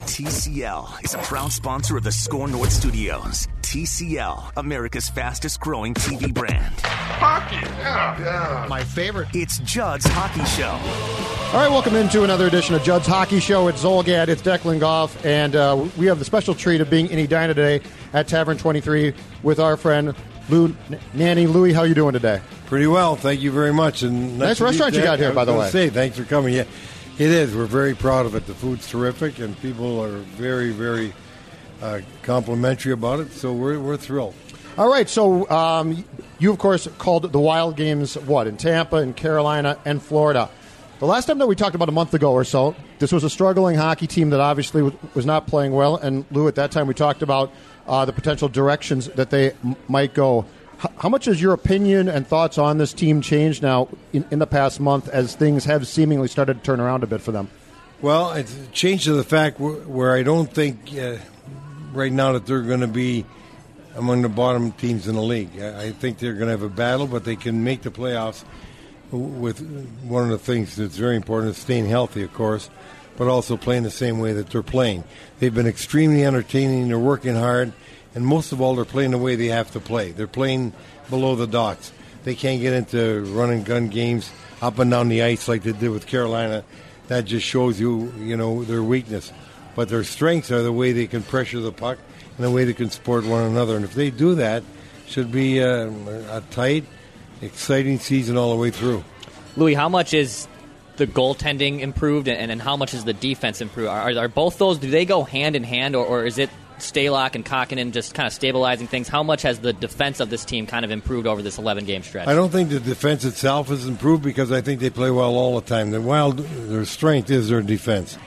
TCL is a proud sponsor of the SKOR North Studios. TCL, America's fastest growing TV brand. Hockey, yeah, yeah. My favorite. It's Judd's Hockey Show. All right, welcome into another edition of Judd's Hockey Show. It's Zulgad, it's Declan Goff, and uh, we have the special treat of being in Edina today at Tavern 23 with our friend Lou Nanne. Louie, how you doing today? Pretty well, thank you very much. And nice restaurant you got here, by the way. Say thanks for coming. Yeah, it is. We're very proud of it. The food's terrific, and people are very, very uh, complimentary about it. So we're we're thrilled. All right, so um, you of course called the Wild Games what in Tampa, in Carolina, and Florida. The last time that we talked about a month ago or so, this was a struggling hockey team that obviously was not playing well. And Lou, at that time, we talked about uh, the potential directions that they m- might go. How much has your opinion and thoughts on this team changed now in, in, the past month as things have seemingly started to turn around a bit for them? Well, it's changed to the fact where I don't think uh, right now that they're going to be among the bottom teams in the league. I think they're going to have a battle, but they can make the playoffs with one of the things that's very important is staying healthy, of course, but also playing the same way that they're playing. They've been extremely entertaining. They're working hard and most of all, they're playing the way they have to play. They're playing below the dots. They can't get into run and gun games up and down the ice like they did with Carolina. That just shows you, you know, their weakness. But their strengths are the way they can pressure the puck and the way they can support one another. And if they do that, should be a, a tight, exciting season all the way through. Louis, how much is the goaltending improved and, and how much is the defense improved? Are, are both those, do they go hand in hand or, or is it Stalock and Kahkonen just kind of stabilizing things. How much has the defense of this team kind of improved over this 11 game stretch? I don't think the defense itself has improved because I think they play well all the time. The Wild, their strength is their defense.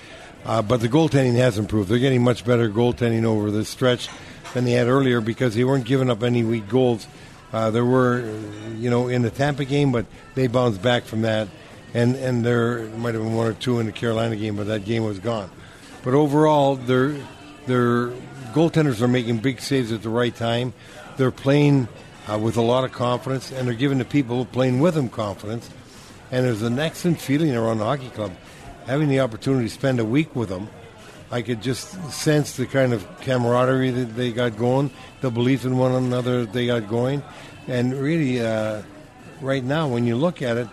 Uh, but the goaltending has improved. They're getting much better goaltending over this stretch than they had earlier because they weren't giving up any weak goals. Uh, there were, you know, in the Tampa game, but they bounced back from that. And, and there might have been one or two in the Carolina game, but that game was gone. But overall, they're, they're goaltenders are making big saves at the right time. They're playing uh, with a lot of confidence, and they're giving the people playing with them confidence. And there's an excellent feeling around the hockey club. Having the opportunity to spend a week with them, I could just sense the kind of camaraderie that they got going, the belief in one another they got going. And really, uh, right now, when you look at it,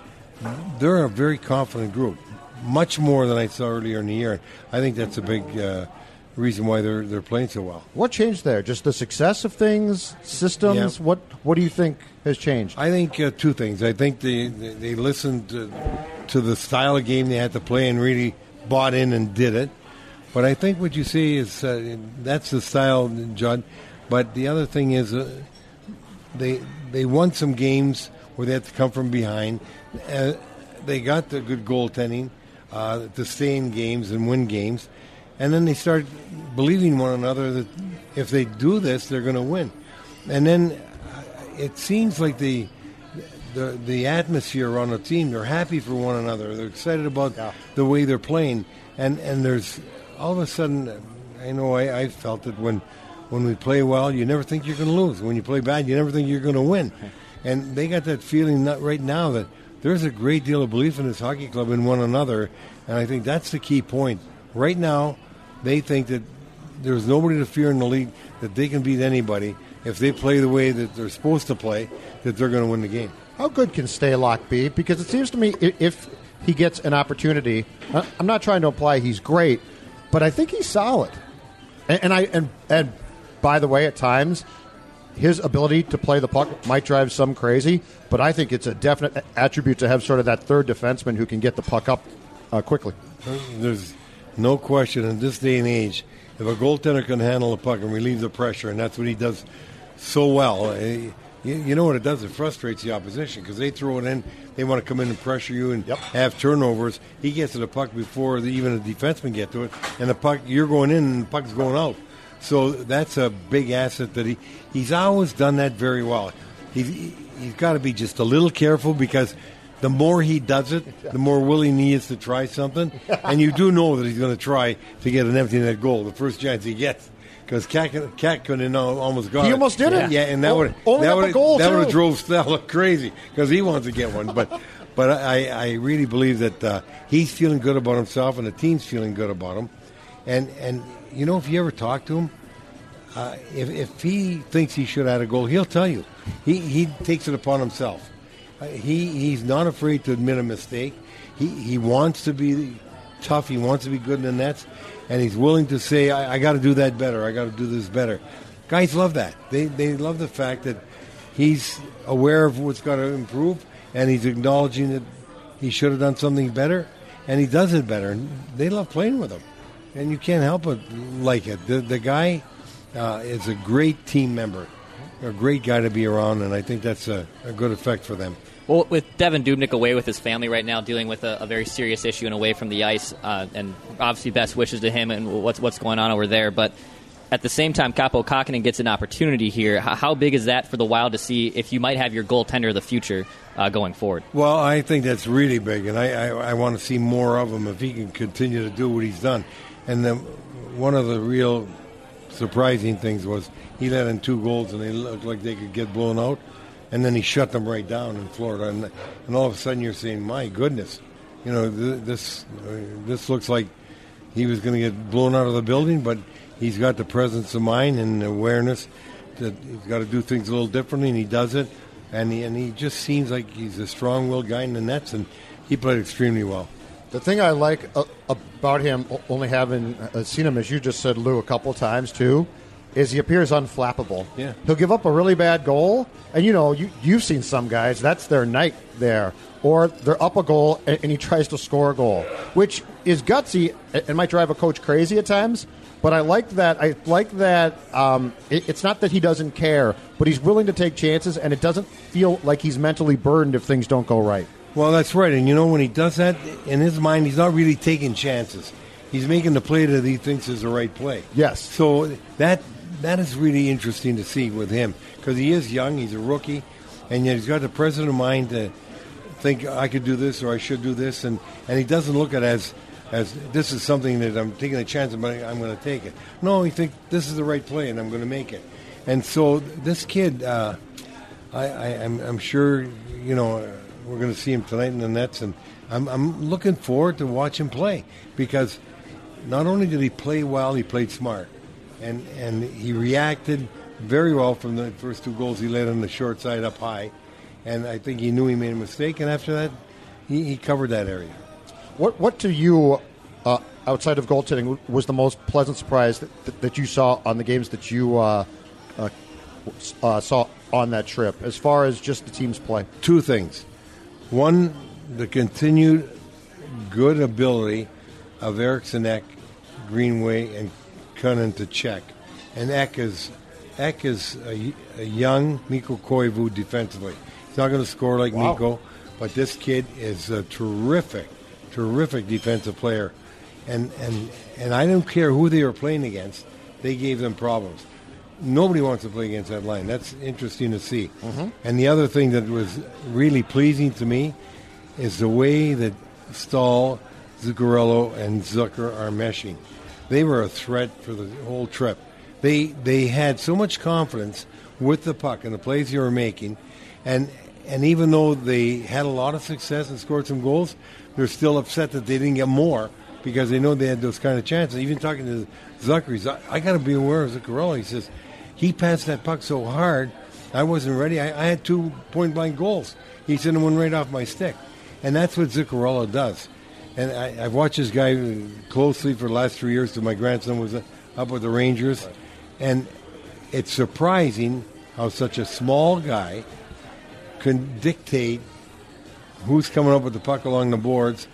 they're a very confident group, much more than I saw earlier in the year. I think that's a big uh, reason why they're they're playing so well. What changed there? Just the success of things, systems. Yeah. What what do you think has changed? I think uh, two things. I think they they, they listened to, to, the style of game they had to play and really bought in and did it. But I think what you see is uh, that's the style, John. But the other thing is uh, they they won some games where they had to come from behind. Uh, they got the good goaltending uh, to stay in games and win games and then they start believing one another that if they do this, they're going to win. And then uh, it seems like the the the atmosphere on the team. They're happy for one another. They're excited about yeah. the way they're playing. And and there's all of a sudden, I know I, I felt it when when we play well, you never think you're going to lose. When you play bad, you never think you're going to win. And they got that feeling not right now that there's a great deal of belief in this hockey club in one another, and I think that's the key point. Right now, they think that there's nobody to fear in the league, that they can beat anybody if they play the way that they're supposed to play, that they're going to win the game. How good can Stalock be? Because it seems to me if he gets an opportunity, I'm not trying to imply he's great, but I think he's solid. And, and I and and by the way, at times his ability to play the puck might drive some crazy, but I think it's a definite attribute to have sort of that third defenseman who can get the puck up uh, quickly. There's no question in this day and age, if a goaltender can handle the puck and relieve the pressure, and that's what he does so well, eh, you, you know what it does? It frustrates the opposition because they throw it in, they want to come in and pressure you and Yep. have turnovers. He gets to the puck before the, even a defenseman get to it, and the puck you're going in and the puck's going out. So that's a big asset that he he's always done that very well. He's he's got to be just a little careful because the more he does it, the more willing he is to try something. and you do know that he's going to try to get an empty net goal the first chance he gets. Because Cat, Cat couldn't almost got He it. almost did it. Yeah, and that would only that would goal, that would have drove Stella crazy because he wants to get one. But but I, I really believe that uh, he's feeling good about himself and the team's feeling good about him. And and you know if you ever talk to him, uh, if if he thinks he should have had a goal, he'll tell you. He he takes it upon himself. He he's not afraid to admit a mistake. He he wants to be tough. He wants to be good in the nets, and he's willing to say, "I, I got to do that better. I got to do this better." Guys love that. They they love the fact that he's aware of what's got to improve, and he's acknowledging that he should have done something better, and he does it better. And they love playing with him, and you can't help but like it. The the guy uh, is a great team member, a great guy to be around, and I think that's a, a good effect for them. Well, with Devan Dubnyk away with his family right now, dealing with a, a very serious issue and away from the ice, uh, and obviously best wishes to him and what's what's going on over there. But at the same time, Kaapo Kahkonen gets an opportunity here. H- how big is that for the Wild to see if you might have your goaltender of the future uh, going forward? Well, I think that's really big, and I, I, I want to see more of him if he can continue to do what he's done. And then one of the real surprising things was he let in two goals, and they looked like they could get blown out, and then he shut them right down in Florida. And, and all of a sudden, you're saying, "My goodness, you know, th- this uh, this looks like he was going to get blown out of the building, but he's got the presence of mind and awareness that he's got to do things a little differently, and he does it. And he, and he just seems like he's a strong-willed guy in the nets, and he played extremely well. The thing I like uh, about him, only having uh, seen him, as you just said, Lou, a couple times too, is he appears unflappable. Yeah. He'll give up a really bad goal, and you know, you, you've seen some guys, that's their night there. Or they're up a goal, and, and he tries to score a goal, which is gutsy and might drive a coach crazy at times. But I like that. I like that. Um, it, it's not that he doesn't care, but he's willing to take chances, and it doesn't feel like he's mentally burdened if things don't go right. Well, that's right. And you know, when he does that, in his mind, he's not really taking chances. He's making the play that he thinks is the right play. Yes. So that that is really interesting to see with him because he is young. He's a rookie, and yet he's got the presence of mind to think I could do this or I should do this, and, and he doesn't look at it as as this is something that I'm taking a chance, but I'm going to take it. No, he thinks this is the right play, and I'm going to make it. And so this kid, uh, I, I, I'm, I'm sure you know we're going to see him tonight in the nets, and I'm, I'm looking forward to watch him play because not only did he play well, he played smart, and and he reacted very well from the first two goals he led on the short side up high, and I think he knew he made a mistake, and after that, he, he covered that area. What what to you, uh, outside of goaltending, was the most pleasant surprise that, that, that you saw on the games that you uh, uh, uh, saw on that trip, as far as just the team's play? two things. One, the continued good ability of Eriksson Ek, Greenway, and Kunin to check. And Ek is, Ek is a, a young Mikko Koivu defensively. He's not going to score like Wow. Miko, but this kid is a terrific, terrific defensive player. And, and, and I don't care who they were playing against, they gave them problems nobody wants to play against that line. That's interesting to see. Mm-hmm. And the other thing that was really pleasing to me is the way that Staal, Zuccarello, and Zucker are meshing. They were a threat for the whole trip. They they had so much confidence with the puck and the plays they were making, and and even though they had a lot of success and scored some goals, they're still upset that they didn't get more because they know they had those kind of chances. Even talking to Zucker, he's I, I got to be aware of Zuccarello. He says he passed that puck so hard, I wasn't ready. I, I had two point blank goals. He it went right off my stick, and that's what Zuccarello does. And I, I've watched this guy closely for the last three years. Till my grandson was uh, up with the Rangers, and it's surprising how such a small guy can dictate who's coming up with the puck along the boards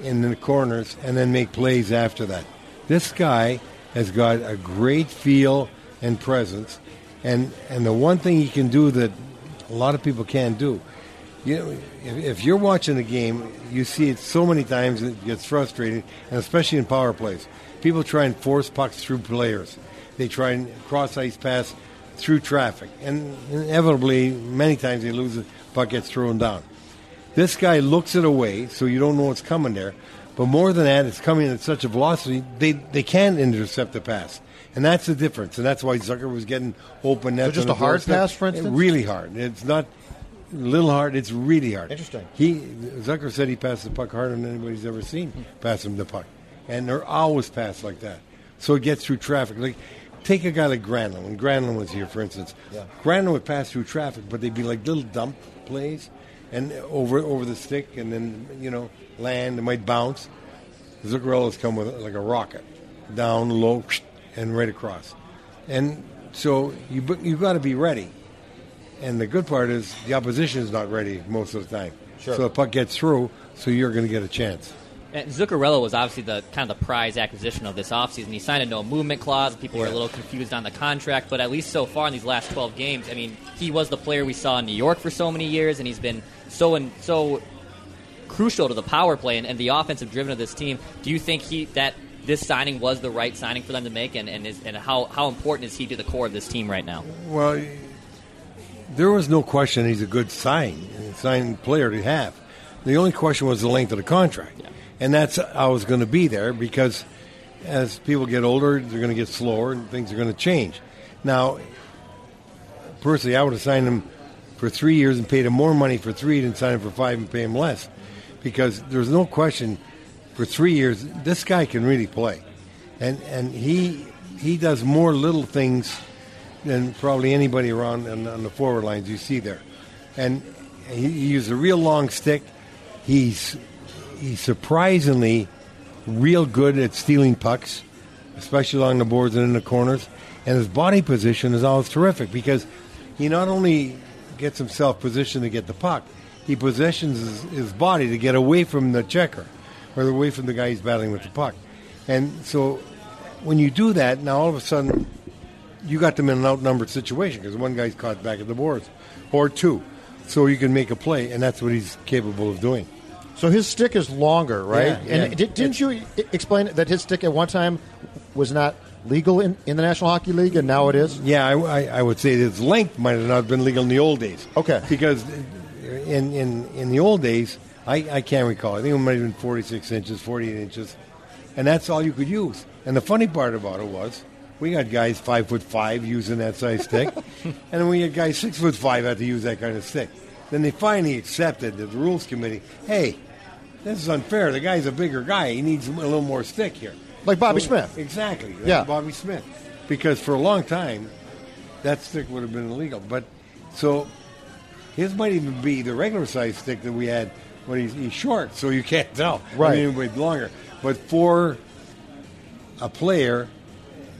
in the corners and then make plays after that. This guy has got a great feel and presence, and and the one thing he can do that a lot of people can't do. You know, if, if you're watching the game, you see it so many times it gets frustrating, and especially in power plays. People try and force pucks through players. They try and cross ice pass through traffic, and inevitably, many times they lose it. Puck gets thrown down. This guy looks it away, so you don't know what's coming there. But more than that, it's coming at such a velocity they they can intercept the pass, and that's the difference. And that's why Zucker was getting open. So just a hard pass, for instance? Really hard. It's not little hard. It's really hard. Interesting. He Zucker said he passed the puck harder than anybody's ever seen hmm. pass him the puck, and they're always passed like that. So it gets through traffic. Like take a guy like Granlund. When Granlund was here, for instance, Yeah. Granlund would pass through traffic, but they'd be like little dump plays, and over over the stick, and then you know land. It might bounce. Zuccarello's come with like a rocket, down low, and right across, and so you you got to be ready. And the good part is the opposition is not ready most of the time. Sure. So the puck gets through, so you're going to get a chance. And Zuccarello was obviously the kind of the prize acquisition of this offseason. He signed a no movement clause. People were a little confused on the contract, but at least so far in these last 12 games, I mean, he was the player we saw in New York for so many years, and he's been so and so crucial to the power play and, and the offensive driven of this team. Do you think he that this signing was the right signing for them to make, and and, is, and how how important is he to the core of this team right now? Well, there was no question he's a good sign, sign player to have. The only question was the length of the contract, and that's I was going to be there because as people get older, they're going to get slower and things are going to change. Now, personally, I would have signed him for three years and paid him more money for three than sign him for five and pay him less, because there's no question for three years this guy can really play, and and he he does more little things than probably anybody around on, on the forward lines you see there, and he, he uses a real long stick. He's he's surprisingly real good at stealing pucks, especially along the boards and in the corners. And his body position is always terrific because he not only gets himself positioned to get the puck, he positions his, his body to get away from the checker or away from the guy he's battling with the puck. And so when you do that, now all of a sudden you got them in an outnumbered situation because one guy's caught back at the boards or two. So you can make a play, and that's what he's capable of doing. So his stick is longer, right? Yeah, and yeah. did, didn't you explain that his stick at one time was not legal in, in the National Hockey League, and now it is? Yeah, I, I, I would say its length might have not been legal in the old days. Okay. Because in in, in the old days, I, I can't recall. I think it might have been 46 inches, 48 inches, and that's all you could use. And the funny part about it was, we got guys five foot five using that size stick, and then we had guys six foot five had to use that kind of stick. Then they finally accepted that the rules committee, hey, this is unfair. The guy's a bigger guy. He needs a little more stick here. Like Bobby So- Smith. Exactly. like Yeah. Bobby Smith. Because for a long time, that stick would have been illegal. But so his might even be the regular size stick that we had when he's, he's short, so you can't tell. Right. I mean, with longer. But for a player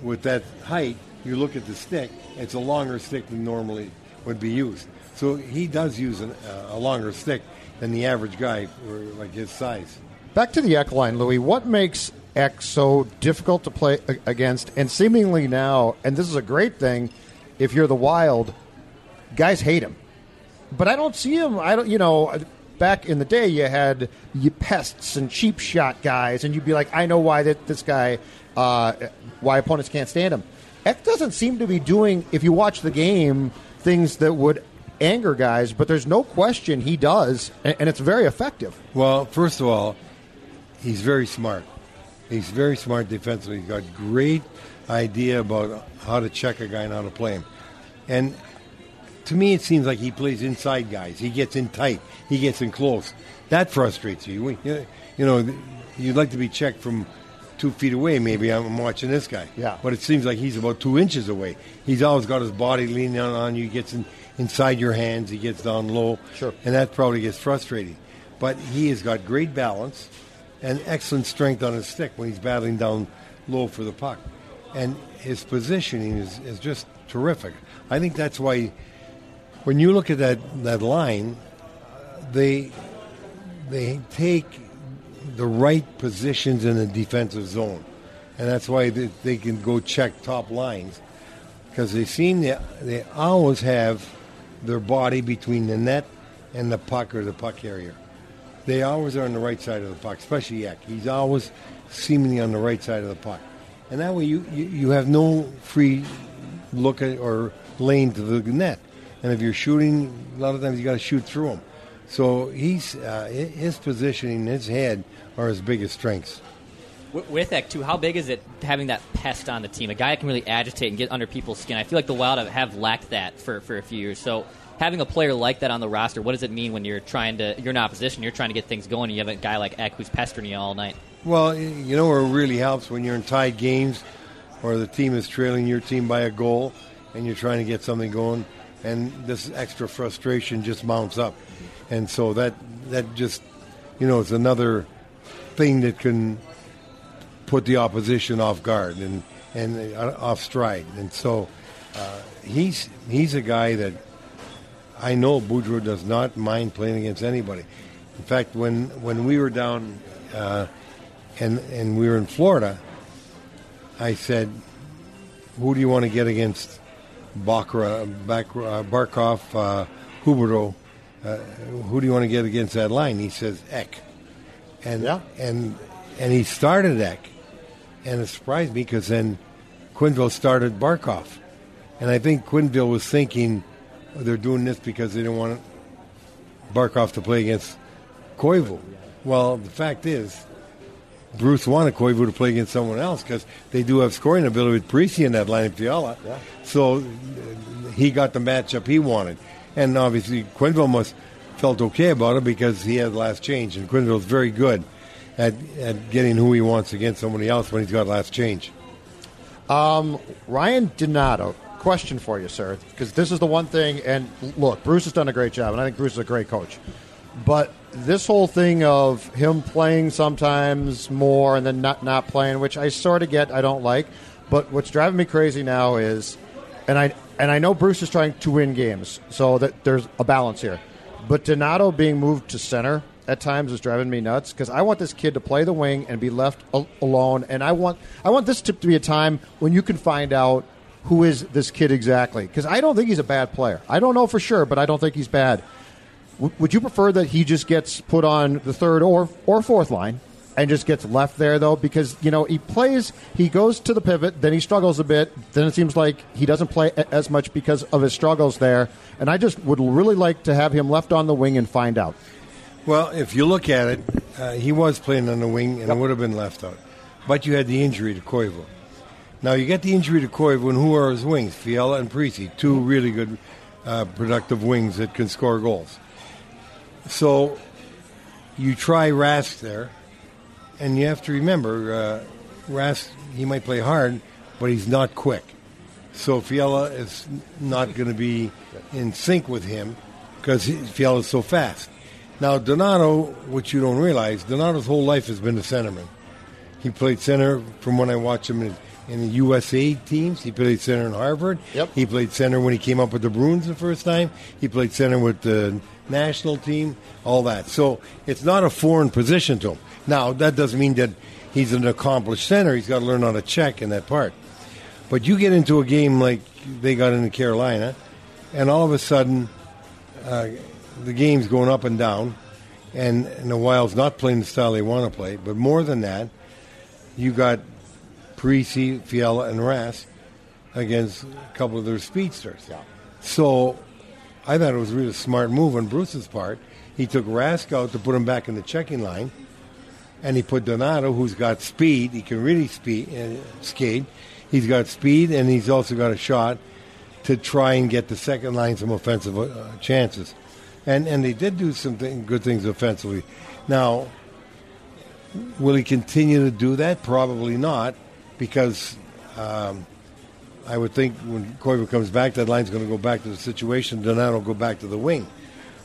with that height, you look at the stick, it's a longer stick than normally would be used. So he does use an, uh, a longer stick than the average guy for like his size. Back to the Ek line, Louis. What makes Ek so difficult to play against? And seemingly now, and this is a great thing, if you're the Wild, guys hate him. But I don't see him. I don't. You know, back in the day, you had you pests and cheap shot guys, and you'd be like, I know why that this guy, uh, why opponents can't stand him. Ek doesn't seem to be doing. If you watch the game, things that would anger guys, but there's no question he does, and, it's very effective. Well, first of all, he's very smart. He's very smart defensively. He's got great idea about how to check a guy and how to play him. And to me, it seems like he plays inside guys. He gets in tight. He gets in close. That frustrates. You you know, you'd like to be checked from two feet away. Maybe I'm watching this guy. Yeah. But it seems like he's about two inches away. He's always got his body leaning on, you. He gets in, inside your hands. He gets down low. Sure. And that probably gets frustrating. But he has got great balance and excellent strength on his stick when he's battling down low for the puck. and his positioning is, is just terrific. I think that's why when you look at that, that line, they they take the right positions in the defensive zone, and that's why they, they can go check top lines because they seem to, they always have their body between the net and the puck or the puck carrier. They always are on the right side of the puck, especially Ek. He's always seemingly on the right side of the puck, and that way you, you, you have no free look at or lane to the net. And if you're shooting, a lot of times you got to shoot through him. So he's uh, his positioning, his head are his biggest strengths. With- Ek, too, how big is it having that pest on the team? A guy that can really agitate and get under people's skin. I feel like the Wild have- have lacked that for, for a few years. So having a player like that on the roster, what does it mean when you're trying to you're in opposition, you're trying to get things going, and you have a guy like Ek who's pestering you all night? Well, you know where it really helps when you're in tied games, or the team is trailing your team by a goal, and you're trying to get something going, and this extra frustration just mounts up, and so that that just you know it's another thing that can put the opposition off guard and and uh, off stride, and so uh, he's he's a guy that I know Boudreau does not mind playing against anybody. In fact, when when we were down uh, and and we were in Florida, I said, "Who do you want to get against Bakra, Bak, uh, Barkov, uh, Huberdeau? Uh, who do you want to get against that line?" He says, "Ek," and Yeah. and and he started Ek, and it surprised me because then Quenneville started Barkov, and I think Quenneville was thinking they're doing this because they didn't want Barkov to play against Koivu. Well, the fact is, Bruce wanted Koivu to play against someone else because they do have scoring ability with Parise in that line of Fiala. So uh, he got the matchup he wanted. And obviously, Quenneville must felt okay about it because he had last change. And Quenneville's very good at, at getting who he wants against somebody else when he's got last change. Um, Ryan Donato, question for you, sir, because this is the one thing. And look, Bruce has done a great job, and I think Bruce is a great coach. But this whole thing of him playing sometimes more and then not not playing, which I sort of get, I don't like. But what's driving me crazy now is, and I and I know Bruce is trying to win games, so that there's a balance here. But Donato being moved to center at times is driving me nuts because I want this kid to play the wing and be left al- alone, and I want I want this to be a time when you can find out who is this kid exactly because I don't think he's a bad player. I don't know for sure, but I don't think he's bad. W- would you prefer that he just gets put on the third or or fourth line and just gets left there though? Because you know he plays, he goes to the pivot, then he struggles a bit, then it seems like he doesn't play as much because of his struggles there. And I just would really like to have him left on the wing and find out. Well, if you look at it, uh, he was playing on the wing and it would have been left out. But you had the injury to Koivu. Now you get the injury to Koivu, and who are his wings? Fiala and Parise, two really good, uh, productive wings that can score goals. So you try Rask there, and you have to remember uh, Rask. He might play hard, but he's not quick. So Fiala is not going to be in sync with him because Fiala is so fast. Now Donato, which you don't realize, Donato's whole life has been a centerman. He played center from when I watched him in, in the USA teams. He played center in Harvard. Yep. He played center when he came up with the Bruins the first time. He played center with the national team. All that. So it's not a foreign position to him. Now that doesn't mean that he's an accomplished center. He's got to learn how to check in that part. But you get into a game like they got into Carolina, and all of a sudden, uh, the game's going up and down, and, and the Wild's not playing the style they want to play. But more than that, you got Parise, Fiala, and Rask against a couple of their speedsters. Yeah. So I thought it was a really smart move on Bruce's part. He took Rask out to put him back in the checking line, and he put Donato, who's got speed. He can really speed, uh, skate. He's got speed, and he's also got a shot to try and get the second line some offensive uh, chances. And and they did do some thing, good things offensively. Now, will he continue to do that? Probably not, because um, I would think when Koivu comes back, that line's going to go back to the situation. Donato will go back to the wing.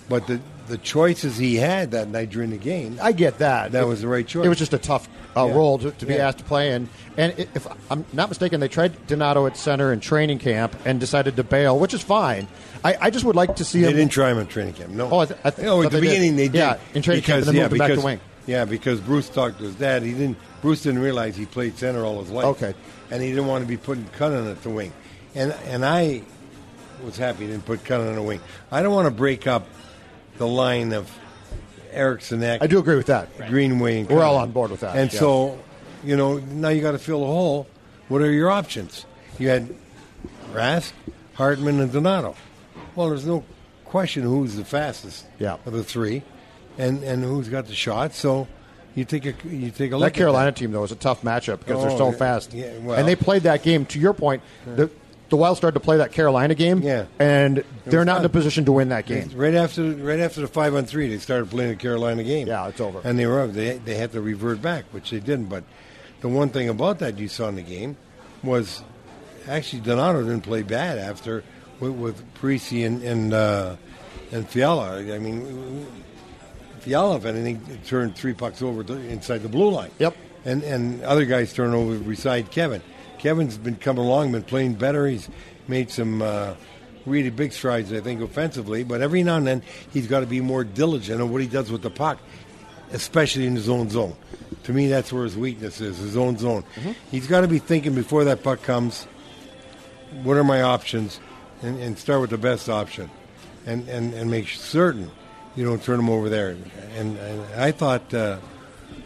But the the choices he had that night during the game, I get that. That It- was the right choice. It was just a tough uh, Yeah. role to, to be Yeah. asked to play in. And if I'm not mistaken, they tried Donato at center in training camp and decided to bail, which is fine. I, I just would like to see it. They him. didn't try him in training camp. No. Oh, I th- I th- no, at the they did. beginning they did. Yeah, in training camp, and then yeah, moved him back to because, wing. Yeah, because Bruce talked to his dad. He didn't. Bruce didn't realize he played center all his life. Okay. and he didn't want to be putting Cunningham at the wing, and and I was happy he didn't put Cunningham on the wing. I don't want to break up the line of Eriksson, I do agree with that. Greenway. And We're all on board with that, And yeah. so, you know, now you got to fill the hole. What are your options? You had Rask, Hartman, and Donato. Well, there's no question who's the fastest Yeah. of the three, and and who's got the shot. So you take a you take a look. That at Carolina team, though, is a tough matchup because they're Oh, so yeah, fast. yeah, well- and they played that game, to your point, the, the Wild started to play that Carolina game, Yeah. and they're not in a position to win that game. Right after right after the five on three, they started playing the Carolina game. Yeah, it's over. And they were. They they had to revert back, which they didn't. But the one thing about that you saw in the game was actually Donato didn't play bad after with, with Parise and and, uh, and Fiala. I mean, Fiala, if anything, turned three pucks over to, inside the blue line. Yep. And and other guys turn over beside Kevin. Kevin's been coming along, been playing better. He's made some uh, really big strides, I think, offensively. But every now and then, he's got to be more diligent on what he does with the puck, especially in his own zone. To me, that's where his weakness is, his own zone. He's got to be thinking before that puck comes, what are my options, and, and start with the best option, and, and, and make certain you don't turn them over there. And, and I thought, uh,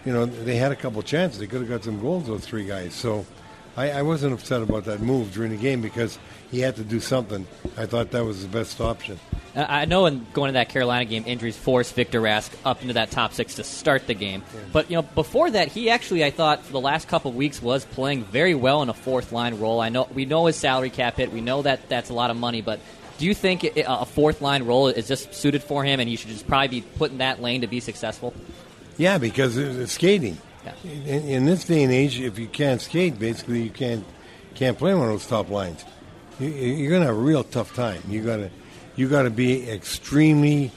you know, they had a couple chances. They could have got some goals, those three guys. So I, I wasn't upset about that move during the game because he had to do something. I thought that was the best option. I know in going to that Carolina game, injuries forced Victor Rask up into that top six to start the game. But you know, before that, he actually, I thought, for the last couple of weeks, was playing very well in a fourth line role. I know we know his salary cap hit. We know that that's a lot of money. But do you think it, a fourth line role is just suited for him, and he should just probably be put in that lane to be successful? Yeah, because it's skating. Yeah. In, in this day and age, if you can't skate, basically you can't can't play one of those top lines. You, you're going to have a real tough time. You got to you got to be extremely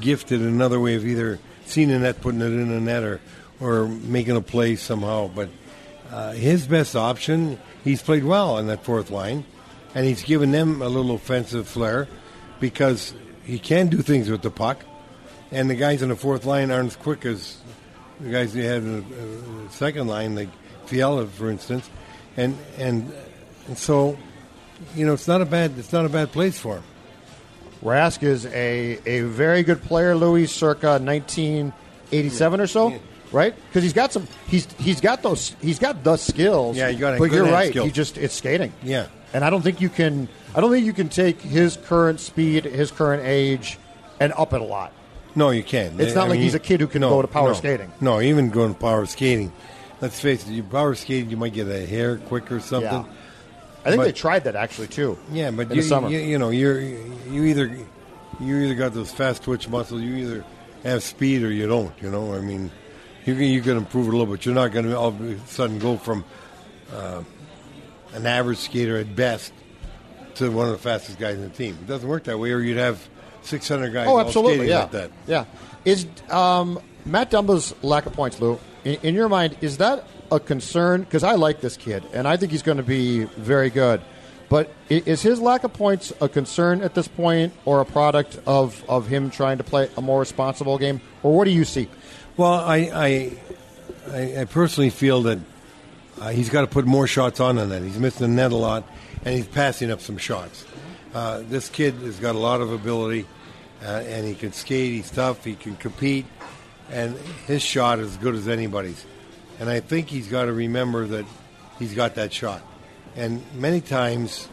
gifted in another way of either seeing the net, putting it in the net, or or making a play somehow. But uh, his best option, he's played well on that fourth line, and he's given them a little offensive flair because he can do things with the puck and the guys in the fourth line aren't as quick as the guys they had in the uh, second line, like Fiala, for instance, and and and so you know it's not a bad it's not a bad place for him. Rask is a, a very good player, Louis, circa 1987 or so, right? Because he's got some he's he's got those he's got the skills. Yeah, you gotta- But you're right. skill. He just it's skating. Yeah. And I don't think you can. I don't think you can take his current speed, his current age, and up it a lot. No, you can't. It's not I like mean, he's a kid who can no, go to power no. skating. No, even going to power skating. Let's face it, you power skating, you might get a hair quicker or something. Yeah. I think But- they tried that actually too. Yeah, but you, you you know you're you either you either got those fast twitch muscles, you either have speed or you don't. You know, I mean, you can you can improve it a little, but you're not going to all of a sudden go from uh, an average skater at best to one of the fastest guys in the team. It doesn't work that way, or you'd have 600 guys Oh, absolutely. Yeah. like that. Yeah. Is um, Matt Dumba's lack of points, Lou, in, in your mind, is that a concern? Because I like this kid, and I think he's going to be very good. But is his lack of points a concern at this point, or a product of, of him trying to play a more responsible game? Or what do you see? Well, I, I, I personally feel that uh, he's got to put more shots on than that. He's missing the net a lot, and he's passing up some shots. Uh, this kid has got a lot of ability, uh, and he can skate. He's tough. He can compete, and his shot is as good as anybody's. And I think he's got to remember that he's got that shot. And many times,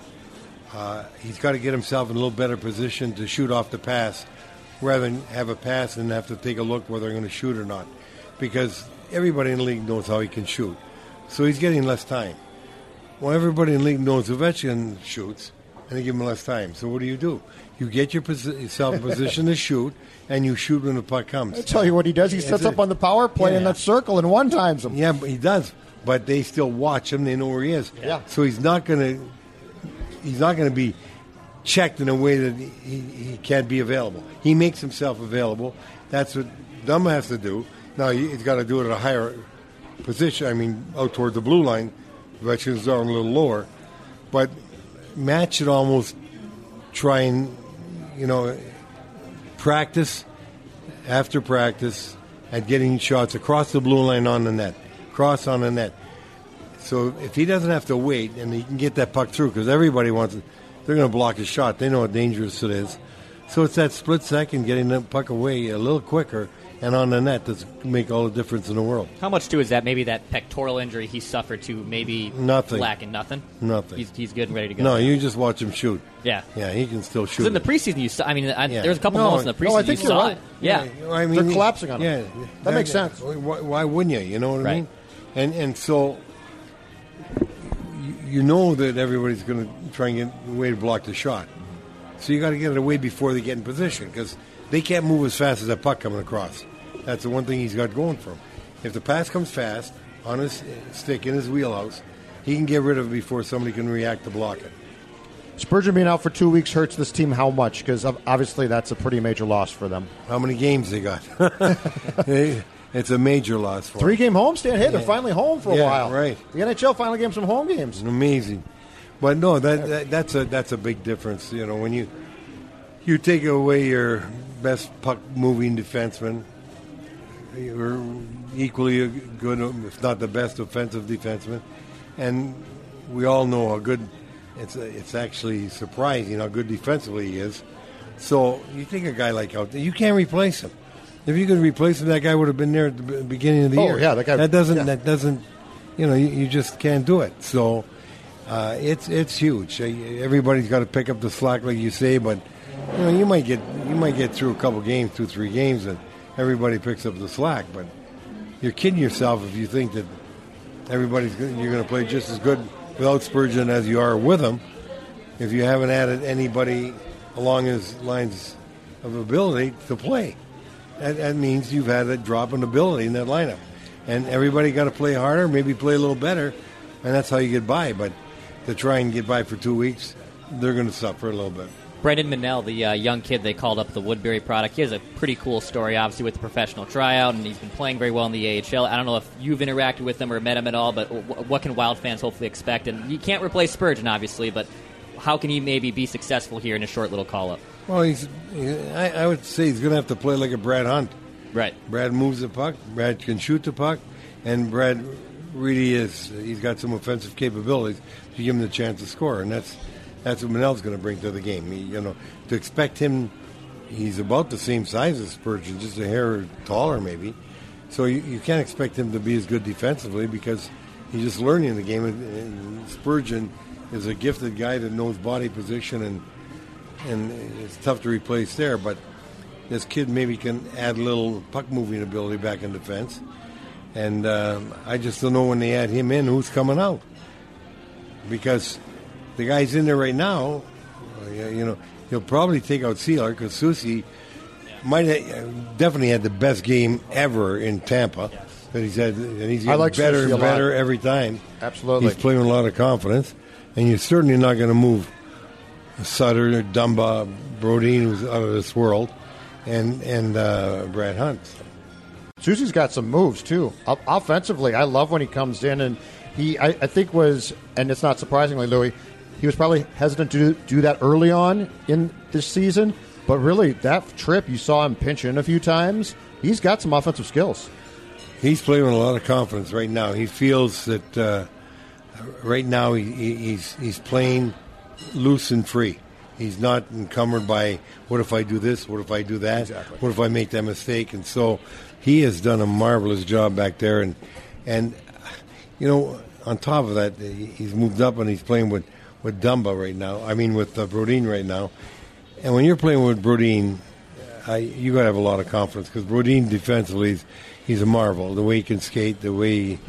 uh, he's got to get himself in a little better position to shoot off the pass rather than have a pass and have to take a look whether they're going to shoot or not. Because everybody in the league knows how he can shoot. So he's getting less time. Well, everybody in the league knows Ovechkin shoots, and they give him less time. So what do you do? You get your posi- yourself in position to shoot, and you shoot when the puck comes. I tell you what he does. He sets up on the power play in that circle and one times him. Yeah, but he does. But they still watch him. They know where he is. Yeah. So he's not going to. He's not going to be checked in a way that he, he can't be available. He makes himself available. That's what Dumba has to do. Now he's got to do it at a higher position. I mean, out toward the blue line. Ovechkin's down a little lower, but Matt should almost try and you know practice after practice at getting shots across the blue line on the net, cross on the net. So if he doesn't have to wait and he can get that puck through, because everybody wants it, they're going to block his shot. They know how dangerous it is. So it's that split second getting the puck away a little quicker and on the net that's make all the difference in the world. How much too is that? Maybe that pectoral injury he suffered to maybe Nothing. lacking nothing. Nothing. He's, he's good and ready to go. No, you just watch him shoot. Yeah. Yeah, he can still shoot. in the preseason, you saw. I mean, I, Yeah. there was a couple No, moments in the preseason no, I think you you're saw right. it. Yeah. I mean, They're collapsing on him. yeah, him. That makes sense. Why, why wouldn't you? You know what I Right. mean? And and so you, you know that everybody's going to try and get a way to block the shot. So you got to get it away before they get in position because they can't move as fast as that puck coming across. That's the one thing he's got going for him. If the pass comes fast on his stick in his wheelhouse, he can get rid of it before somebody can react to block it. Spurgeon being out for two weeks hurts this team how much? Because obviously that's a pretty major loss for them. How many games they got? it's a major loss for Three them. game homestand. Hey, they're finally home for a Yeah, while. right. The NHL finally gave them some home games. amazing. But no, that, that that's a that's a big difference. You know, when you you take away your best puck moving defenseman, you're equally good, if not the best offensive defenseman, and we all know how good. It's it's actually surprising how good defensively he is. So you think a guy like out there, you can't replace him. If you could replace him, that guy would have been there at the beginning of the Oh, year. yeah, that guy- That doesn't yeah. that doesn't. You know, you, you just can't do it. So uh, it's it's huge. Uh, Everybody's got to pick up the slack, like you say. But you know, you might get you might get through a couple games, two three games, and everybody picks up the slack. But you're kidding yourself if you think that everybody's gonna, you're going to play just as good without Spurgeon as you are with him. If you haven't added anybody along his lines of ability to play, that, that means you've had a drop in ability in that lineup, and everybody got to play harder, maybe play a little better, and that's how you get by. But to try and get by for two weeks, they're going to suffer a little bit. Brennan Menell, the uh, young kid they called up the Woodbury product, he has a pretty cool story, obviously, with the professional tryout, and he's been playing very well in the AHL. I don't know if you've interacted with him or met him at all, but w- what can Wild fans hopefully expect? And you can't replace Spurgeon, obviously, but how can he maybe be successful here in a short little call up? Well, he's I, I would say he's going to have to play like a Brad Hunt. Right. Brad moves the puck. Brad can shoot the puck, and Brad really is. He's got some offensive capabilities to give him the chance to score, and that's that's what Menell's going to bring to the game. He, you know, to expect him, he's about the same size as Spurgeon, just a hair taller maybe. So you, you can't expect him to be as good defensively because he's just learning the game. And, and Spurgeon is a gifted guy that knows body position, and and it's tough to replace there, but this kid maybe can add a little puck moving ability back in defense. And um, I just don't know when they add him in who's coming out. Because the guy's in there right now, uh, you know, he'll probably take out Seeler because Soucy might have, definitely had the best game ever in Tampa. That he's had, and he's I getting like better Soucy a and lot. better every time. Absolutely. he's playing with a lot of confidence, and you're certainly not going to move Suter, Dumba, Brodin, who's out of this world, and and uh, Brad Hunt. Soucy's got some moves too. O- offensively, I love when he comes in and he, I, I think was, and it's not surprisingly, Louis, he was probably hesitant to do, that early on in this season. But really, that trip you saw him pinch in a few times. He's got some offensive skills. He's playing with a lot of confidence right now. He feels that uh, right now he, he- he's he's playing loose and free. He's not encumbered by what if I do this, what if I do that, what if I make that mistake, and so he has done a marvelous job back there. And and you know, on top of that, he's moved up and he's playing with with Dumba right now. I mean, with uh, right now. And when you're playing with Brodin, I, you got to have a lot of confidence because Brodin defensively, he's, he's a marvel. The way he can skate, the way he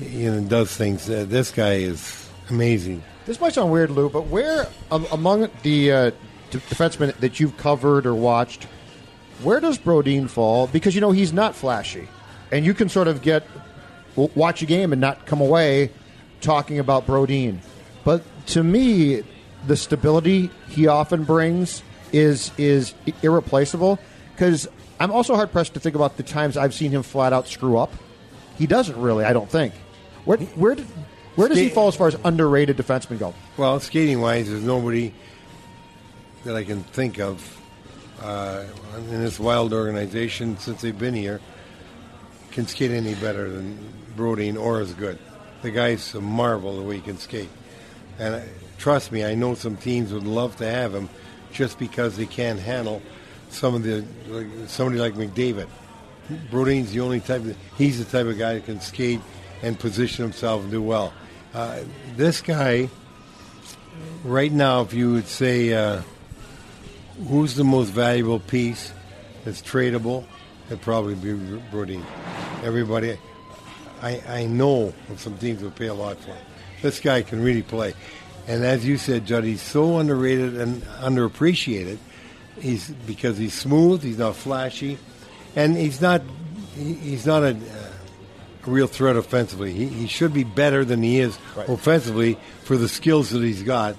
you know does things. Uh, this guy is amazing. This might sound weird, Lou, but where um, among the uh, d- defensemen that you've covered or watched, where does Brodin fall? Because you know he's not flashy, and you can sort of get watch a game and not come away talking about Brodin. But to me, the stability he often brings is is irreplaceable. Because I'm also hard pressed to think about the times I've seen him flat out screw up he doesn't really. I don't think. Where where did, where does he fall as far as underrated defensemen go? Well, skating wise, there's nobody that I can think of uh, in this wild organization since they've been here can skate any better than Brodin or as good. The guy's a marvel the way he can skate. And trust me, I know some teams would love to have him just because they can't handle some of the like, somebody like McDavid. Brodin's the only type. Of, he's the type of guy that can skate and position himself and do well. Uh, this guy, right now, if you would say uh, who's the most valuable piece that's tradable, it'd probably be Brodeen. Everybody, I, I know some teams would pay a lot for him. This guy can really play. And as you said, Judd, he's so underrated and underappreciated. He's because he's smooth, he's not flashy, and he's not he, he's not a, a real threat offensively. He, he should be better than he is offensively for the skills that he's got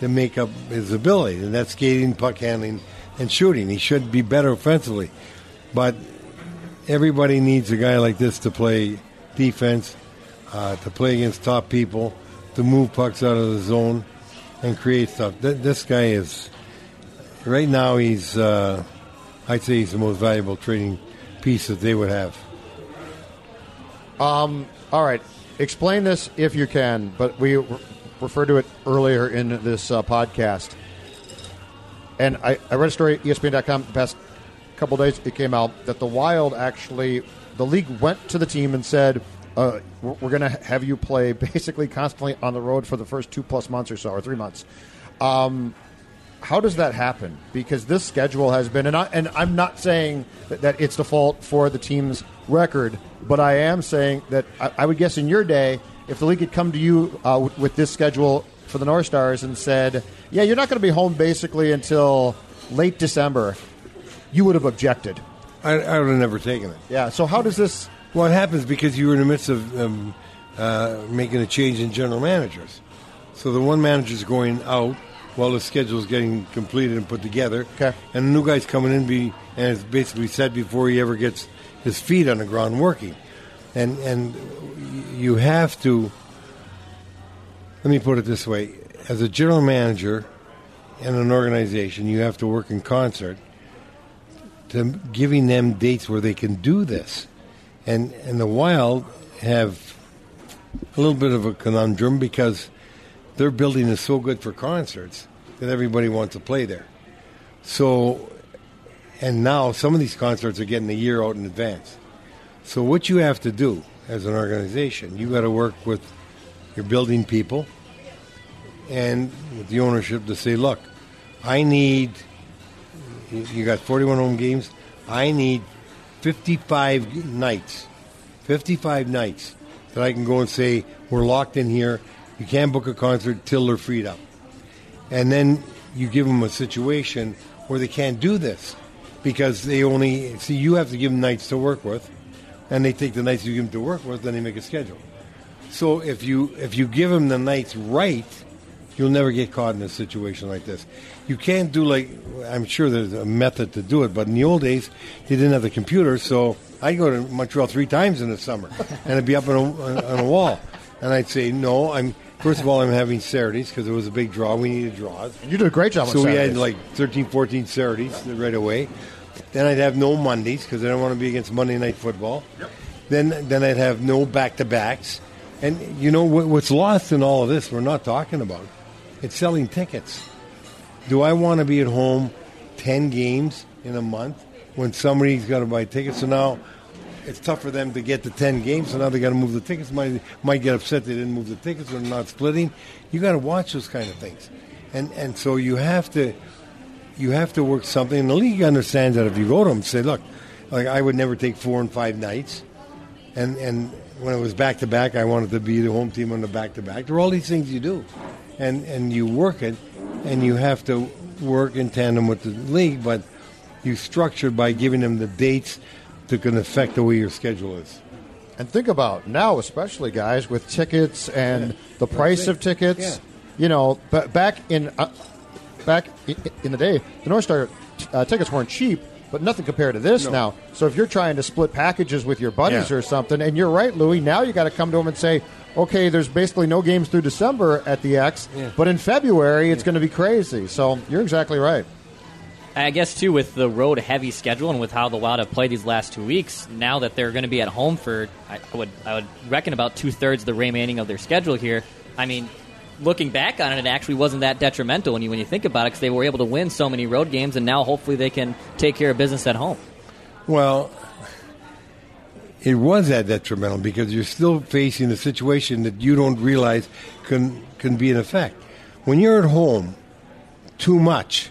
to make up his ability, and that's skating, puck handling, and shooting. He should be better offensively, but everybody needs a guy like this to play defense, uh, to play against top people, to move pucks out of the zone, and create stuff. Th- this guy is right now. He's uh, I'd say he's the most valuable trading piece that they would have. Um. All right, explain this if you can. But we re- referred to it earlier in this uh, podcast, and I, I read a story E ESPN.com the past couple days. It came out that the Wild actually, the league went to the team and said, uh, "We're, we're going to have you play basically constantly on the road for the first two plus months or so, or three months." Um, how does that happen? Because this schedule has been, and, I, and I'm not saying that, that it's the fault for the team's record, but I am saying that I, I would guess in your day, if the league had come to you uh, with, with this schedule for the North Stars and said, "Yeah, you're not going to be home basically until late December," you would have objected. I, I would have never taken it. Yeah. So how does this? Well, it happens because you were in the midst of um, uh, making a change in general managers. So the one manager's going out while the schedule's getting completed and put together. Okay. And the new guy's coming in, be and it's basically said before he ever gets his feet on the ground working. And and you have to. Let me put it this way: as a general manager in an organization, you have to work in concert to giving them dates where they can do this. And and the Wild have a little bit of a conundrum because their building is so good for concerts that everybody wants to play there. So and now some of these concerts are getting a year out in advance. So what you have to do as an organization, you got to work with your building people and with the ownership to say, look, I need you- got 41 home games. I need 55 nights, 55 nights that I can go and say we're locked in here. You can't book a concert till they're freed up, and then you give them a situation where they can't do this because they only see you have to give them nights to work with, and they take the nights you give them to work with, then they make a schedule. So if you if you give them the nights right, you'll never get caught in a situation like this. You can't do like I'm sure there's a method to do it, but in the old days they didn't have the computer, so I'd go to Montreal three times in the summer, and I'd be up on a, on a wall, and I'd say no. I'm first of all I'm having Saturdays because it was a big draw. We needed draws. You did a great job. So we had like 13, 14 Saturdays right away. Then I'd have no Mondays because I don't want to be against Monday night football. Then then I'd have no back to backs. And you know what, what's lost in all of this? We're not talking about. It's selling tickets. Do I want to be at home ten games in a month when somebody's got to buy tickets? So now it's tough for them to get the ten games. So now they got to move the tickets. Might might get upset they didn't move the tickets or not splitting. You got to watch those kind of things, and and so you have to you have to work something. And the league understands that if you go to them, say, look, like I would never take four and five nights, and and when it was back to back, I wanted to be the home team on the back to back. There are all these things you do, and and you work it, and you have to work in tandem with the league, but you structure by giving them the dates that can affect the way your schedule is. And think about now, especially guys with tickets and the price of tickets. Yeah. You know, but back in uh, back in the day, the North Star uh, tickets weren't cheap, but nothing compared to this No. now. So if you're trying to split packages with your buddies Yeah. or something, and you're right, Louis, now you got to come to them and say, okay, there's basically no games through December at the X, Yeah. but in February it's going to be crazy. So you're exactly right. I guess too with the road heavy schedule and with how the Wild have played these last two weeks. Now that they're going to be at home for, I would I would reckon about two thirds the remaining of their schedule here. I mean, looking back on it, it actually wasn't that detrimental when you when you think about it because they were able to win so many road games, and now hopefully they can take care of business at home. Well, it was that detrimental because you're still facing a situation that you don't realize can can be an effect. When you're at home too much,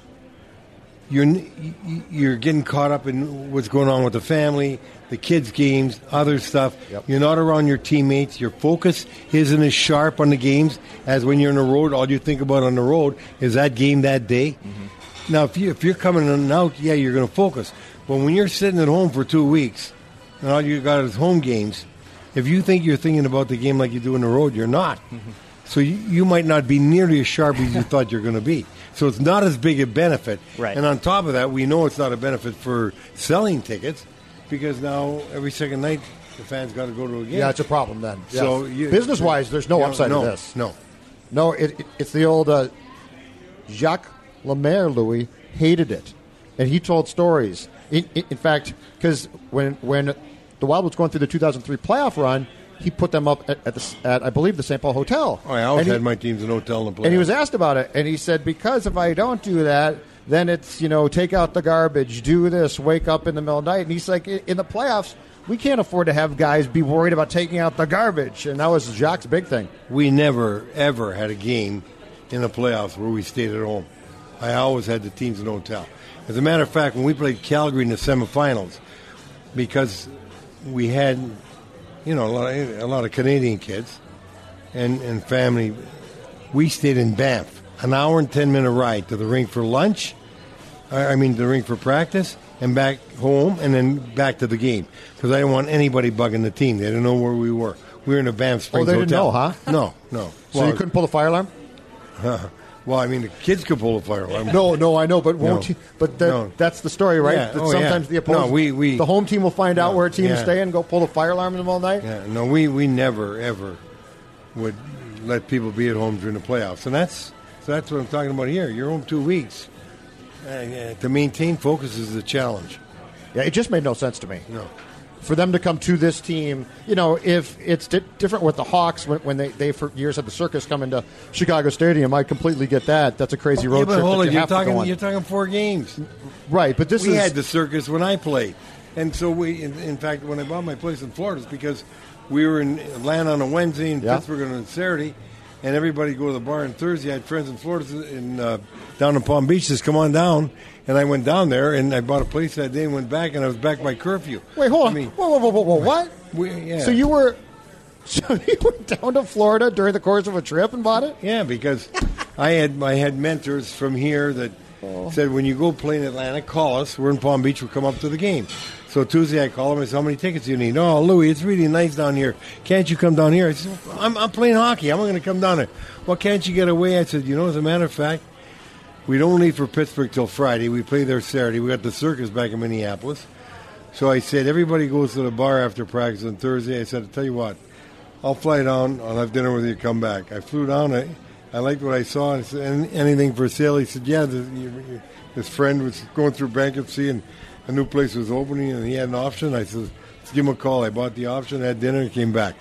you're you're getting caught up in what's going on with the family, the kids' games, other stuff. Yep. You're not around your teammates. Your focus isn't as sharp on the games as when you're on the road. All you think about on the road is that game that day. Mm-hmm. Now, if you if you're coming in and out, yeah, you're going to focus. But when you're sitting at home for two weeks and all you got is home games, if you think you're thinking about the game like you do on the road, you're not. So you, you might not be nearly as sharp as you thought you're going to be. So it's not as big a benefit. Right. And on top of that, we know it's not a benefit for selling tickets because now every second night the fans got to go to a game. Yeah, it's a problem then. Yes. So you- business wise, there's no you know, upside no, to this. No. No, it, it- it's the old uh, Jacques Lemaire. Louis hated it, and he told stories. In, in, in fact, because when when the Wild was going through the 2003 playoff run, he put them up at, at, the, at I believe the St. Paul Hotel. Oh, I always And he- had my teams in hotel and play. and he was asked about it, and he said, "Because if I don't do that, then it's you know take out the garbage, do this, wake up in the middle of the night." And he's like, "In the playoffs, we can't afford to have guys be worried about taking out the garbage." And that was Jacques' big thing. we never ever had a game in the playoffs where we stayed at home. I always had the teams in a hotel. As a matter of fact, when we played Calgary in the semifinals, because we had, you know, a lot of, a lot of Canadian kids and, and family, we stayed in Banff, an hour and ten minute ride to the rink for lunch. I I mean, the rink for practice and back home, and then back to the game because I didn't want anybody bugging the team. They didn't know where we were. We were in a Banff Springs Oh, they didn't hotel. know, huh? No, no. So you couldn't pull the fire alarm? Uh-huh. Well, I mean, the kids could pull a fire alarm. No, no, I know, but won't No. you? But that, No. that's the story, right? Yeah. That Oh, yeah. sometimes the opposing, No, we- we- the home team will find out where a team is staying and go pull the fire alarm in the middle of the night. Yeah, no, we, we never ever would let people be at home during the playoffs, and that's so that's what I'm talking about here. You're home two weeks. Uh, yeah, to maintain focus is a challenge. Yeah, it just made no sense to me. No. For them to come to this team, you know, if it's di- different with the Hawks when, when they, they for years had the circus come into Chicago Stadium, I completely get that. That's a crazy road yeah, but trip hold that you you're have to go talking on. you're talking four games. right, but this we is had the circus when I played, and so we. In, in fact, when I bought my place in Florida, it's because we were in Atlanta on a Wednesday and Yeah. Pittsburgh on a Saturday, and everybody go to the bar on Thursday. I had friends in Florida in uh, down in Palm Beach. Says, "Come on down," and I went down there and I bought a place that day and went back, and I was back by curfew. Wait, hold on. I mean, whoa, whoa, whoa, whoa, whoa, what? we, yeah. So you were, so you went down to Florida during the course of a trip and bought it? Yeah, because I had I had mentors from here that oh. said when you go play in Atlanta, call us. We're in Palm Beach. We'll come up to the game. So Tuesday I call him. I said, "How many tickets do you need?" Oh, Louis, it's really nice down here. Can't you come down here? I said, I'm, I'm playing hockey. I'm not going to come down there." Well, can't you get away? I said, "You know, as a matter of fact, we don't leave for Pittsburgh till Friday. We play there Saturday. We got the circus back in Minneapolis." So I said, "Everybody goes to the bar after practice on Thursday." I said, "I'll tell you what." I'll fly down. I'll have dinner with you. Come back. I flew down. I, I liked what I saw. I said, "Any- anything for sale? He said, yeah. The, you, his friend was going through bankruptcy and a new place was opening and he had an option. I said, give him a call. I bought the option, had dinner, and came back.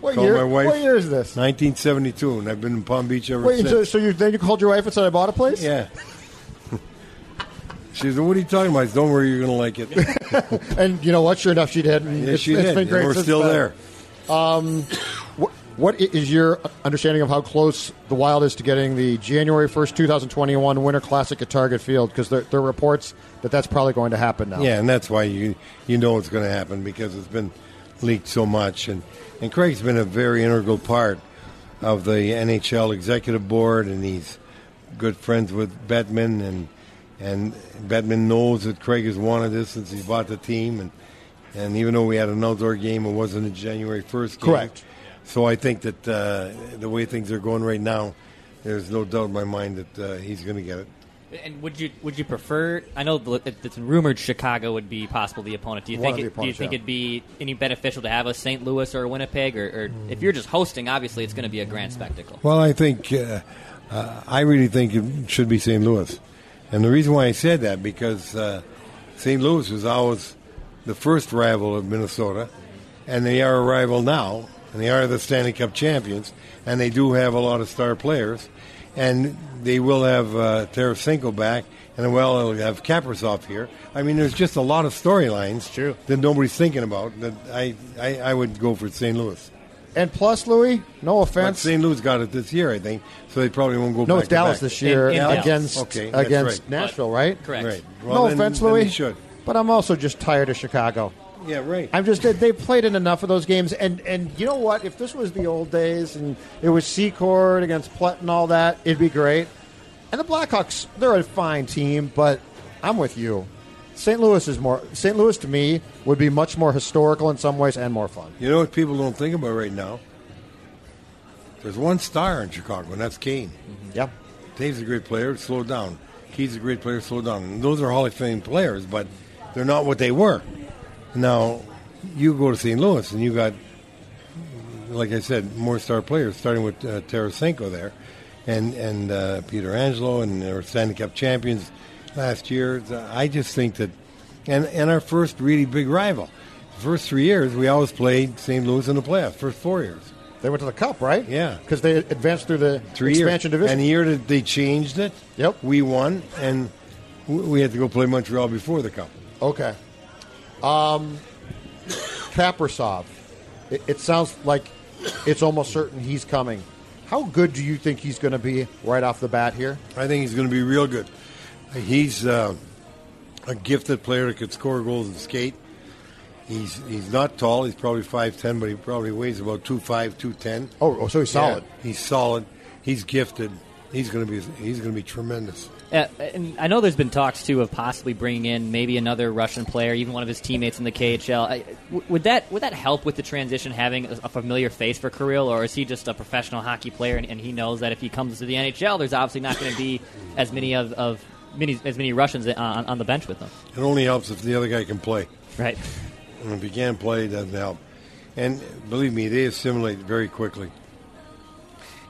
What Called year? my wife. What year is this? 1972, and I've been in Palm Beach ever Wait, since. so, so you then you called your wife and said I bought a place? yeah. She said, "What are you talking about?" Said, Don't worry, you're going to like it. And you know what? Sure enough, she did. And Yeah, it's, she it's did. been and great. we're still then. there. Um, what, what i- is your understanding of how close the Wild is to getting the January 1st, 2021 Winter Classic at Target Field? Because there, there are reports that that's probably going to happen now. Yeah, and that's why you you know it's going to happen because it's been leaked so much, and and Craig's been a very integral part of the NHL executive board, and he's good friends with Bettman, and and Bettman knows that Craig has wanted this since he bought the team, and and even though we had an outdoor game, it wasn't a January first game. Correct. So I think that uh, the way things are going right now, there's no doubt in my mind that uh, he's going to get it. And would you would you prefer? I know it's rumored Chicago would be possible the opponent. Do you One think it, do you think yeah. it'd be any beneficial to have a St. Louis or a Winnipeg, or, or if you're just hosting, obviously it's going to be a grand spectacle. Well, I think uh, uh, I really think it should be St. Louis, and the reason why I said that because uh, St. Louis was always the first rival of Minnesota, and they are a rival now, and they are the Stanley Cup champions, and they do have a lot of star players, and they will have uh, Tarasenko back, and well, they'll have Kaprizov here. I mean, there's just a lot of storylines True. that nobody's thinking about. That I, I, I would go for St. Louis. And plus, Louis, no But offense. St. Louis got it this year, I think, so they probably won't go No, back it's Dallas back. this year In- in Dallas. against Okay, that's against right. Nashville, right? Correct. Right. no then- offense, then Louis. they should. But I'm also just tired of Chicago. Yeah, right. I'm just they've played in enough of those games, and and you know what? If this was the old days and it was Secord against Plett and all that, it'd be great. And the Blackhawks, they're a fine team, but I'm with you. St. Louis is more. St. Louis to me would be much more historical in some ways and more fun. You know what people don't think about right now? There's one star in Chicago, and that's Kane. Mm-hmm. Yep. Dave's a great player. Slow down. Keith's a great player. Slow down. And those are Hall of Fame players, but they're not what they were. Now, you go to St. Louis, and you got, like I said, more star players, starting with uh, Tarasenko there, and and uh, Pietrangelo, and they were Stanley Cup champions last year. I just think that, and and our first really big rival. The first three years, we always played St. Louis in the playoffs. First four years. They went to the Cup, right? Yeah. because they advanced through the three expansion years. division. And the year that they changed it, Yep. we won, and we had to go play Montreal before the cup. Okay. Um, Kaprizov. It, it sounds like it's almost certain he's coming. How good do you think he's going to be right off the bat here? I think he's going to be real good. He's uh, a gifted player that could score goals and skate. He's he's not tall. He's probably five ten, but he probably weighs about two five, two ten. Oh, oh, so he's solid. he's solid. He's gifted. He's going to be he's going to be tremendous. Uh, and I know there's been talks too of possibly bringing in maybe another Russian player, even one of his teammates in the KHL. I, w- would that would that help with the transition, having a, a familiar face for Kirill, or is he just a professional hockey player and, and he knows that if he comes to the NHL, there's obviously not going to be as many of, of many as many Russians on, on the bench with him, It only helps if the other guy can play. right? And if he can't play, it doesn't help. And believe me, they assimilate very quickly.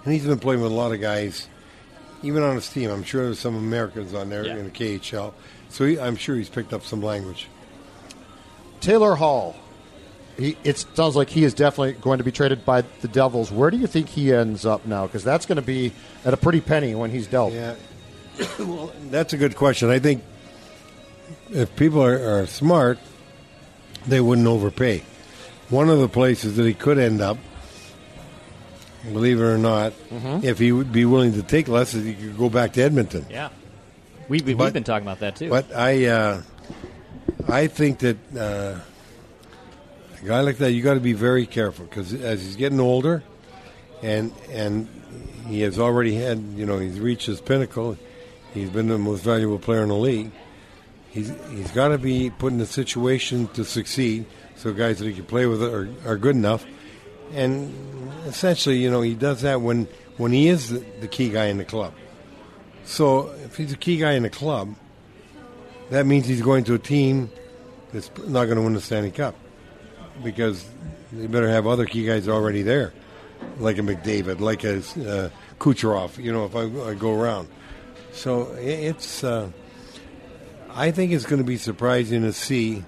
And he's been playing with a lot of guys, even on his team. I'm sure there's some Americans on there Yeah. in the KHL. So he, I'm sure he's picked up some language. Taylor Hall. He, it sounds like he is definitely going to be traded by the Devils. Where do you think he ends up now? Because that's going to be at a pretty penny when he's dealt. Yeah. well, that's a good question. I think if people are, are smart, they wouldn't overpay. One of the places that he could end up, believe it or not, if he would be willing to take less, he could go back to Edmonton. Yeah, we, we, we've been talking about that too. But I, uh, I think that uh, a guy like that, you got to be very careful because as he's getting older, and and he has already had, you know, he's reached his pinnacle. He's been the most valuable player in the league. He's he's got to be put in a situation to succeed. So guys that he can play with are, are good enough, and essentially, you know, he does that when when he is the, key guy in the club. So if he's a key guy in the club, that means he's going to a team that's not going to win the Stanley Cup because they better have other key guys already there, like a McDavid, like a uh, Kucherov. You know, if I, I go around, so it's. Uh, I think it's going to be surprising to see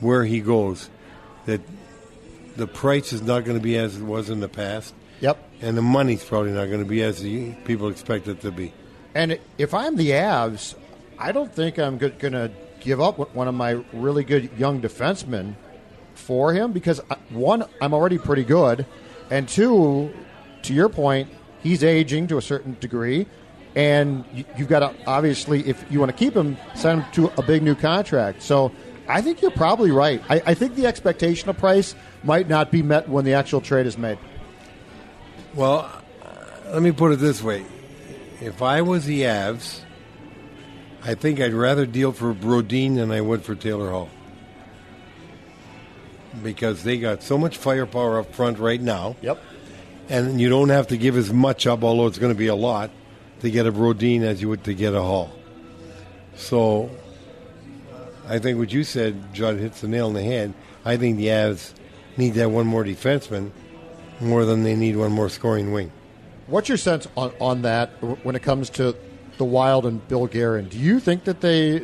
where he goes. That the price is not going to be as it was in the past, Yep. and the money's probably not going to be as the people expect it to be. And if I'm the Avs, I don't think I'm going to give up one of my really good young defensemen for him because uh, one, I'm already pretty good, and two, to your point, he's aging to a certain degree, and you- you've got to obviously, if you want to keep him, send him to a big new contract. So. I think you're probably right. I, I think the expectation of price might not be met when the actual trade is made. Well, uh, let me put it this way: if I was the Avs, I think I'd rather deal for Brodin than I would for Taylor Hall because they got so much firepower up front right now. Yep. and you don't have to give as much up, although it's going to be a lot. to get a Brodin as you would to get a Hall. So I think what you said, Judd, hits the nail on the head. I think the Avs need that one more defenseman more than they need one more scoring wing. What's your sense on, on that when it comes to the Wild and Bill Guerin? Do you think that they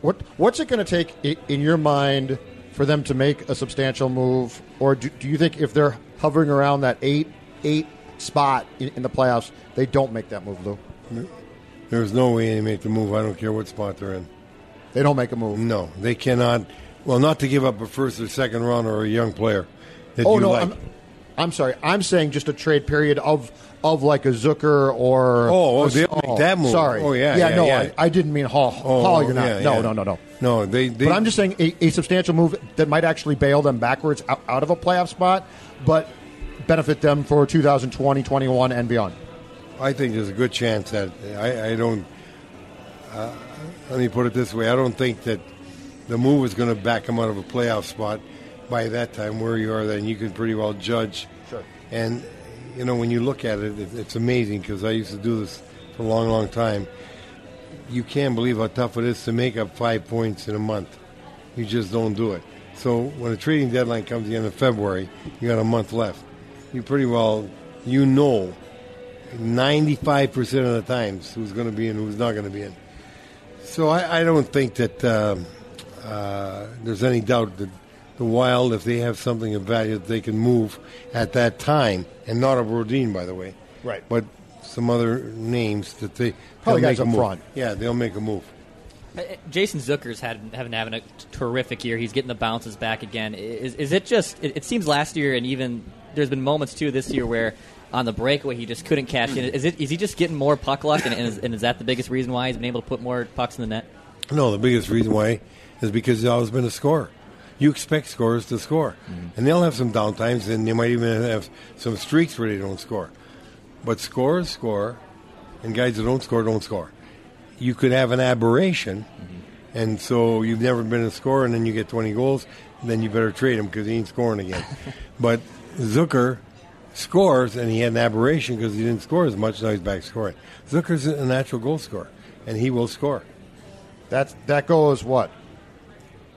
what what's it going to take in your mind for them to make a substantial move, or do, do you think if they're hovering around that eight eight spot in, in, the playoffs, they don't make that move, Lou? There's no way they make the move. I don't care what spot they're in. They don't make a move. No, they cannot. Well, not to give up a first or second round or a young player. That oh you no, like. I'm, I'm sorry. I'm saying just a trade period of of like a Zucker or Oh, oh make that move. Sorry. Oh, yeah, yeah. yeah, no, yeah. I, I didn't mean Hall. Oh, Hall, you're not. yeah, no, no, no, no. No, they. they But I'm just saying a, a substantial move that might actually bail them backwards out, out of a playoff spot, but benefit them for 2020, 21, and beyond. I think there's a good chance that I, I don't. Uh, let me put it this way: I don't think that the move is going to back them out of a playoff spot by that time. Where you are, then you can pretty well judge. Sure. And you know, when you look at it, it it's amazing because I used to do this for a long, long time. You can't believe how tough it is to make up five points in a month. You just don't do it. So when a trading deadline comes the end of February, you got a month left. You pretty well, you know, 95% of the times who's going to be in, who's not going to be in. So I, I don't think that um, uh, there's any doubt that the Wild, if they have something of value that they can move at that time, and not a Brodin, by the way, Right. but some other names that they Probably they'll guys make a up move. front. Yeah, they'll make a move. Uh, Jason Zucker's had having having a terrific year. He's getting the bounces back again. Is, is it just? It, it seems last year and even there's been moments too this year where on the breakaway he just couldn't cash in. Hmm. Is it? Is he just getting more puck luck and, and, is, and is that the biggest reason why he's been able to put more pucks in the net? No, the biggest reason why is because he's always been a scorer. You expect scorers to score, hmm. and they'll have some downtimes, and they might even have some streaks where they don't score. But scorers score, and guys that don't score don't score. You could have an aberration, mm-hmm. and so you've never been a scorer, and then you get 20 goals, then you better trade him because he ain't scoring again. but Zucker scores, and he had an aberration because he didn't score as much. Now he's back scoring. Zucker's a natural goal scorer, and he will score. That's that goal is what?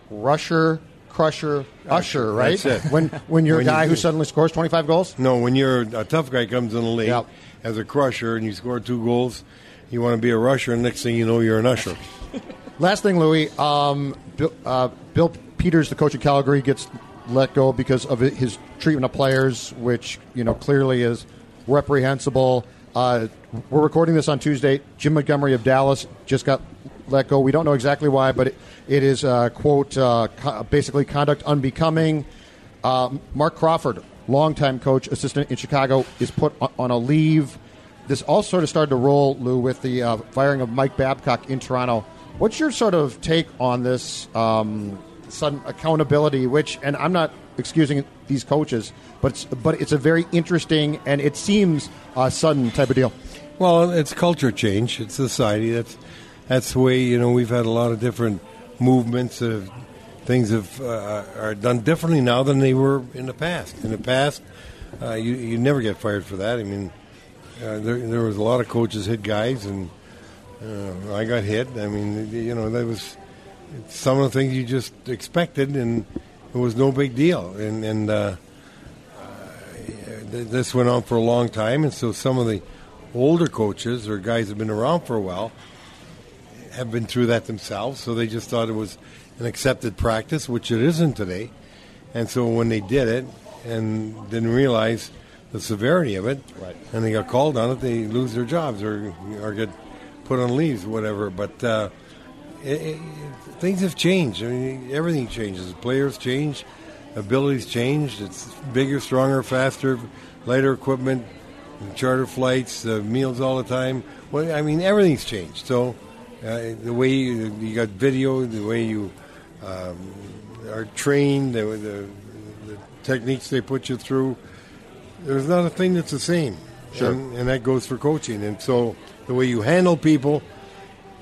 Rusher, crusher, usher, right? That's it. When when you're When a guy you- who suddenly scores 25 goals. No, when you're a tough guy comes in the league Yep. as a crusher and you score two goals, you want to be a rusher, and next thing you know, you're an usher. Last thing, Louis. Um, Bill, uh, Bill Peters, the coach of Calgary, gets let go because of his treatment of players, which you know clearly is reprehensible. Uh, we're recording this on Tuesday. Jim Montgomery of Dallas just got let go. We don't know exactly why, but it, it is uh, quote uh, co- basically conduct unbecoming. Uh, Marc Crawford, longtime coach, assistant in Chicago, is put on, on a leave. This all sort of started to roll, Lou, with the uh, firing of Mike Babcock in Toronto. What's your sort of take on this um, sudden accountability? Which, and I'm not excusing these coaches, but it's, but it's a very interesting and it seems uh, sudden type of deal. Well, it's culture change. It's society. That's that's the way you know we've had a lot of different movements of things have uh, are done differently now than they were in the past. In the past, uh, you you never get fired for that. I mean, uh, there there was a lot of coaches hit guys, and uh, I got hit. I mean, you know that was some of the things you just expected, and it was no big deal. And and uh, th- this went on for a long time, and so some of the older coaches or guys that have been around for a while have been through that themselves, so they just thought it was an accepted practice, which it isn't today. And so when they did it and didn't realize the severity of it, Right. and they got called on it, they lose their jobs or or get put on leaves, whatever. But uh, it, it, things have changed. I mean, everything changes. Players change, abilities changed. It's bigger, stronger, faster, lighter equipment, charter flights, uh, meals all the time. Well, I mean, everything's changed. So uh, the way you, you got video, the way you um, are trained, the, the, the techniques they put you through, there's not a thing that's the same. Sure. And, and that goes for coaching. And so the way you handle people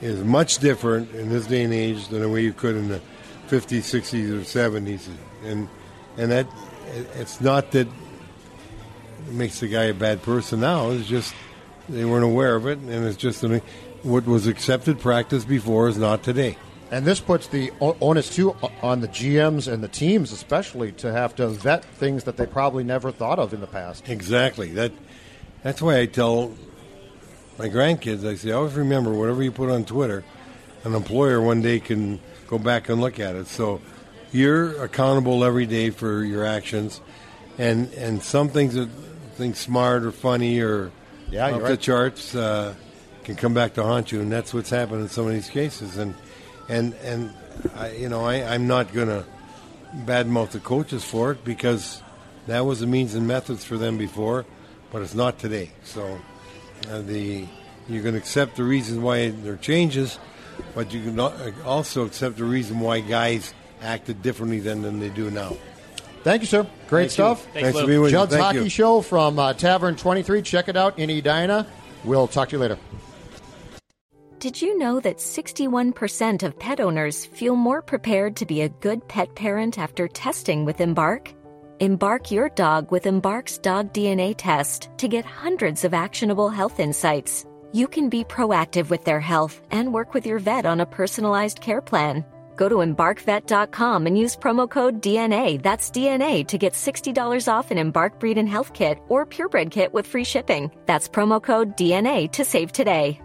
is much different in this day and age than the way you could in the 50s, 60s, or 70s. And and that it's not that it makes the guy a bad person now. It's just they weren't aware of it, and it's just an, what was accepted practice before is not today. And this puts the onus too on the GMs and the teams, especially, to have to vet things that they probably never thought of in the past. Exactly. That that's why I tell my grandkids. I say always remember whatever you put on Twitter, an employer one day can go back and look at it. So you're accountable every day for your actions, and and some things that think smart or funny or Yeah, off the right. charts uh, can come back to haunt you, and that's what's happened in some of these cases. And and and I, you know I, I'm not going to badmouth the coaches for it because that was the means and methods for them before, but it's not today. So uh, the you can accept the reasons why there are changes, but you can also accept the reason why guys acted differently than, than they do now. Thank you, sir. Great Thank you. stuff. Thanks, Thanks for Lou. being with you. Judd's Thank Hockey you. Show from uh, Tavern 23. Check it out in Edina. We'll talk to you later. Did you know that 61% of pet owners feel more prepared to be a good pet parent after testing with Embark? Embark your dog with Embark's dog DNA test to get hundreds of actionable health insights. You can be proactive with their health and work with your vet on a personalized care plan. Go to embarkvet.com and use promo code DNA, that's DNA, to get $60 off an Embark Breed and Health Kit or Purebred Kit with free shipping. That's promo code DNA to save today.